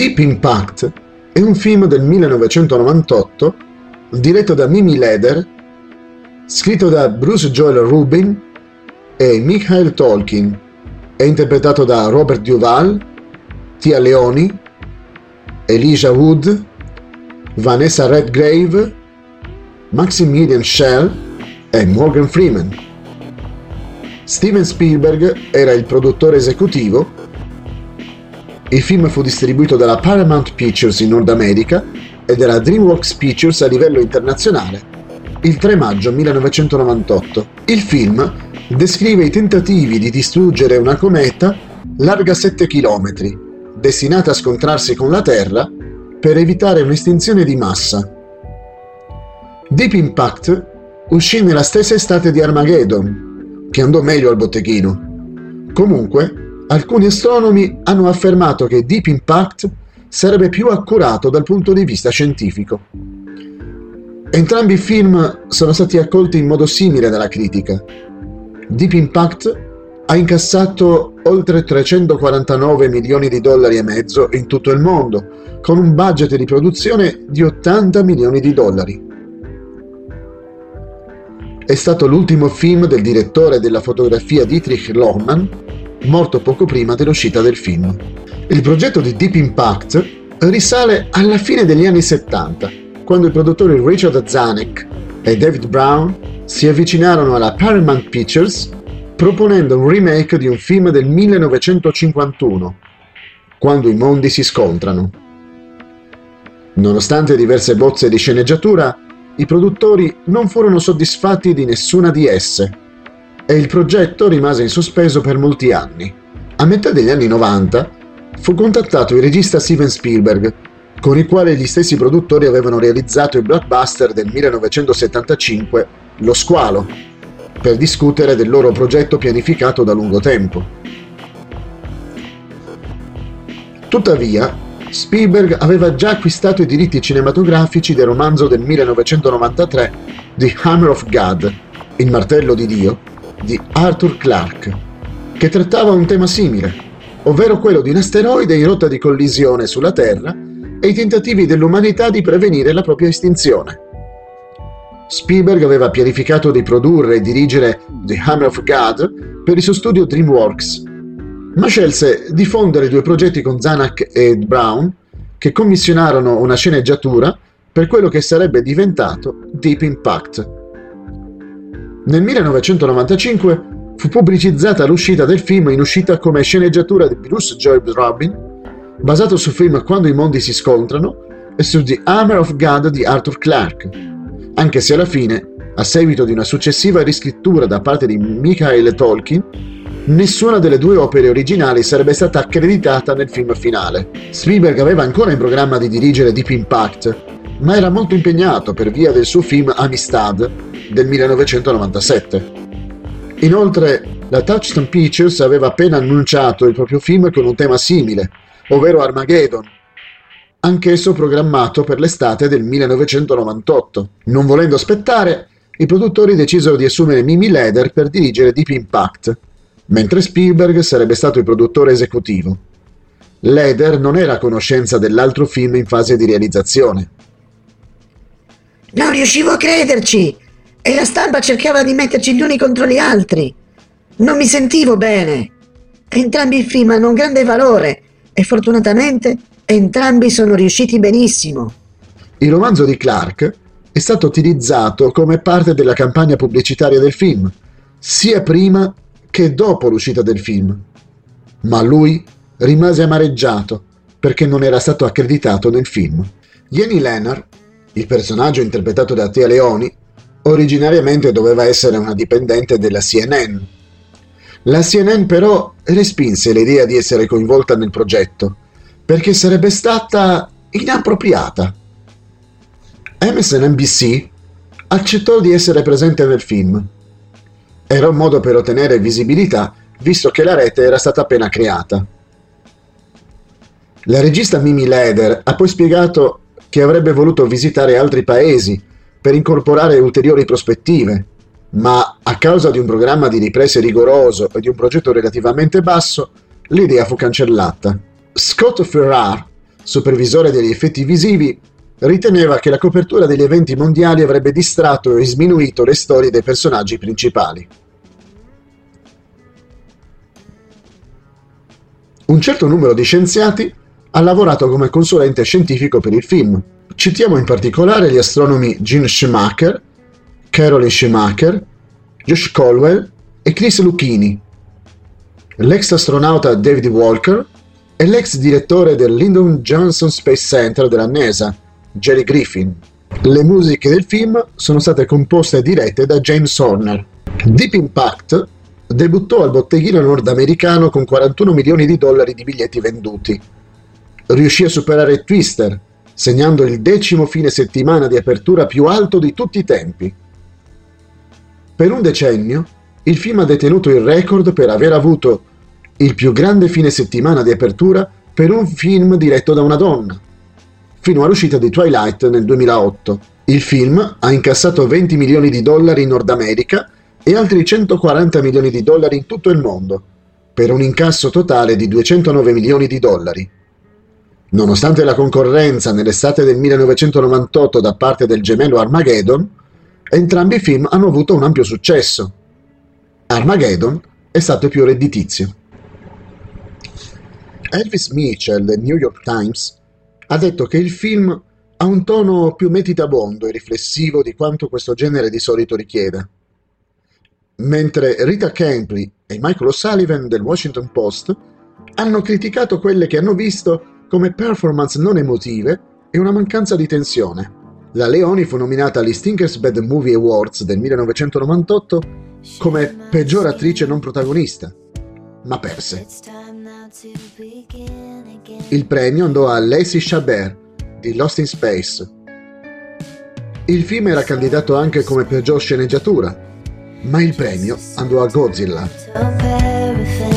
Deep Impact è un film del 1998 diretto da Mimi Leder, scritto da Bruce Joel Rubin e Mikhail Tolkien. È interpretato da Robert Duval, Tia Leoni, Elijah Wood, Vanessa Redgrave, Maximilian Schell e Morgan Freeman. Steven Spielberg era il produttore esecutivo. Il film fu distribuito dalla Paramount Pictures in Nord America e dalla DreamWorks Pictures a livello internazionale il 3 maggio 1998. Il film descrive i tentativi di distruggere una cometa larga 7 km, destinata a scontrarsi con la Terra per evitare un'estinzione di massa. Deep Impact uscì nella stessa estate di Armageddon, che andò meglio al botteghino. Comunque, alcuni astronomi hanno affermato che Deep Impact sarebbe più accurato dal punto di vista scientifico. Entrambi i film sono stati accolti in modo simile dalla critica. Deep Impact ha incassato oltre 349 milioni di dollari e mezzo in tutto il mondo, con un budget di produzione di 80 milioni di dollari è stato l'ultimo film del direttore della fotografia Dietrich Lohmann, morto poco prima dell'uscita del film. Il progetto di Deep Impact risale alla fine degli anni 70, quando i produttori Richard Zanuck e David Brown si avvicinarono alla Paramount Pictures proponendo un remake di un film del 1951, Quando i mondi si scontrano. Nonostante diverse bozze di sceneggiatura, i produttori non furono soddisfatti di nessuna di esse e il progetto rimase in sospeso per molti anni. A metà degli anni 90 fu contattato il regista Steven Spielberg, con il quale gli stessi produttori avevano realizzato il blockbuster del 1975 Lo Squalo, per discutere del loro progetto pianificato da lungo tempo. Tuttavia, Spielberg aveva già acquistato i diritti cinematografici del romanzo del 1993 The Hammer of God, Il martello di Dio, di Arthur Clarke, che trattava un tema simile, ovvero quello di un asteroide in rotta di collisione sulla Terra e i tentativi dell'umanità di prevenire la propria estinzione. Spielberg aveva pianificato di produrre e dirigere The Hammer of God per il suo studio DreamWorks, ma scelse di fondere due progetti con Zanuck e Brown che commissionarono una sceneggiatura per quello che sarebbe diventato Deep Impact. Nel 1995 fu pubblicizzata l'uscita del film in uscita come sceneggiatura di Bruce Joyce Robin, basato sul film Quando i mondi si scontrano e su The Hammer of God di Arthur Clarke, anche se alla fine, a seguito di una successiva riscrittura da parte di Michael Tolkien, Nessuna delle due opere originali sarebbe stata accreditata nel film finale. Spielberg aveva ancora in programma di dirigere Deep Impact, ma era molto impegnato per via del suo film Amistad del 1997. Inoltre, la Touchstone Pictures aveva appena annunciato il proprio film con un tema simile, ovvero Armageddon, anch'esso programmato per l'estate del 1998. Non volendo aspettare, i produttori decisero di assumere Mimi Leder per dirigere Deep Impact, mentre Spielberg sarebbe stato il produttore esecutivo. Leder non era a conoscenza dell'altro film in fase di realizzazione. Non riuscivo a crederci e la stampa cercava di metterci gli uni contro gli altri. Non mi sentivo bene. Entrambi i film hanno un grande valore e fortunatamente entrambi sono riusciti benissimo. Il romanzo di Clark è stato utilizzato come parte della campagna pubblicitaria del film, sia prima che dopo l'uscita del film. Ma lui rimase amareggiato perché non era stato accreditato nel film. Jenny Lennar, il personaggio interpretato da Tia Leoni, originariamente doveva essere una dipendente della CNN. La CNN però respinse l'idea di essere coinvolta nel progetto perché sarebbe stata inappropriata. MSNBC accettò di essere presente nel film era un modo per ottenere visibilità, visto che la rete era stata appena creata. La regista Mimi Leder ha poi spiegato che avrebbe voluto visitare altri paesi per incorporare ulteriori prospettive, ma a causa di un programma di riprese rigoroso e di un progetto relativamente basso, l'idea fu cancellata. Scott Ferrar, supervisore degli effetti visivi, riteneva che la copertura degli eventi mondiali avrebbe distratto e sminuito le storie dei personaggi principali. Un certo numero di scienziati ha lavorato come consulente scientifico per il film. Citiamo in particolare gli astronomi Gene Schumacher, Caroline Schumacher, Josh Colwell e Chris Lucchini, l'ex astronauta David Walker e l'ex direttore del Lyndon Johnson Space Center della NASA, Jerry Griffin. Le musiche del film sono state composte e dirette da James Horner. Deep Impact debuttò al botteghino nordamericano con 41 milioni di dollari di biglietti venduti. Riuscì a superare Twister, segnando il decimo fine settimana di apertura più alto di tutti i tempi. Per un decennio, il film ha detenuto il record per aver avuto il più grande fine settimana di apertura per un film diretto da una donna, fino all'uscita di Twilight nel 2008. Il film ha incassato 20 milioni di dollari in Nord America e altri 140 milioni di dollari in tutto il mondo, per un incasso totale di 209 milioni di dollari. Nonostante la concorrenza nell'estate del 1998 da parte del gemello Armageddon, entrambi i film hanno avuto un ampio successo. Armageddon è stato più redditizio. Elvis Mitchell del New York Times ha detto che il film ha un tono più meditabondo e riflessivo di quanto questo genere di solito richieda. Mentre Rita Campley e Michael O'Sullivan del Washington Post hanno criticato quelle che hanno visto come performance non emotive e una mancanza di tensione. La Leoni fu nominata agli Stinkers Bad Movie Awards del 1998 come peggior attrice non protagonista, ma perse. Il premio andò a Lacey Chabert di Lost in Space. Il film era candidato anche come peggior sceneggiatura, ma il premio andò a Godzilla.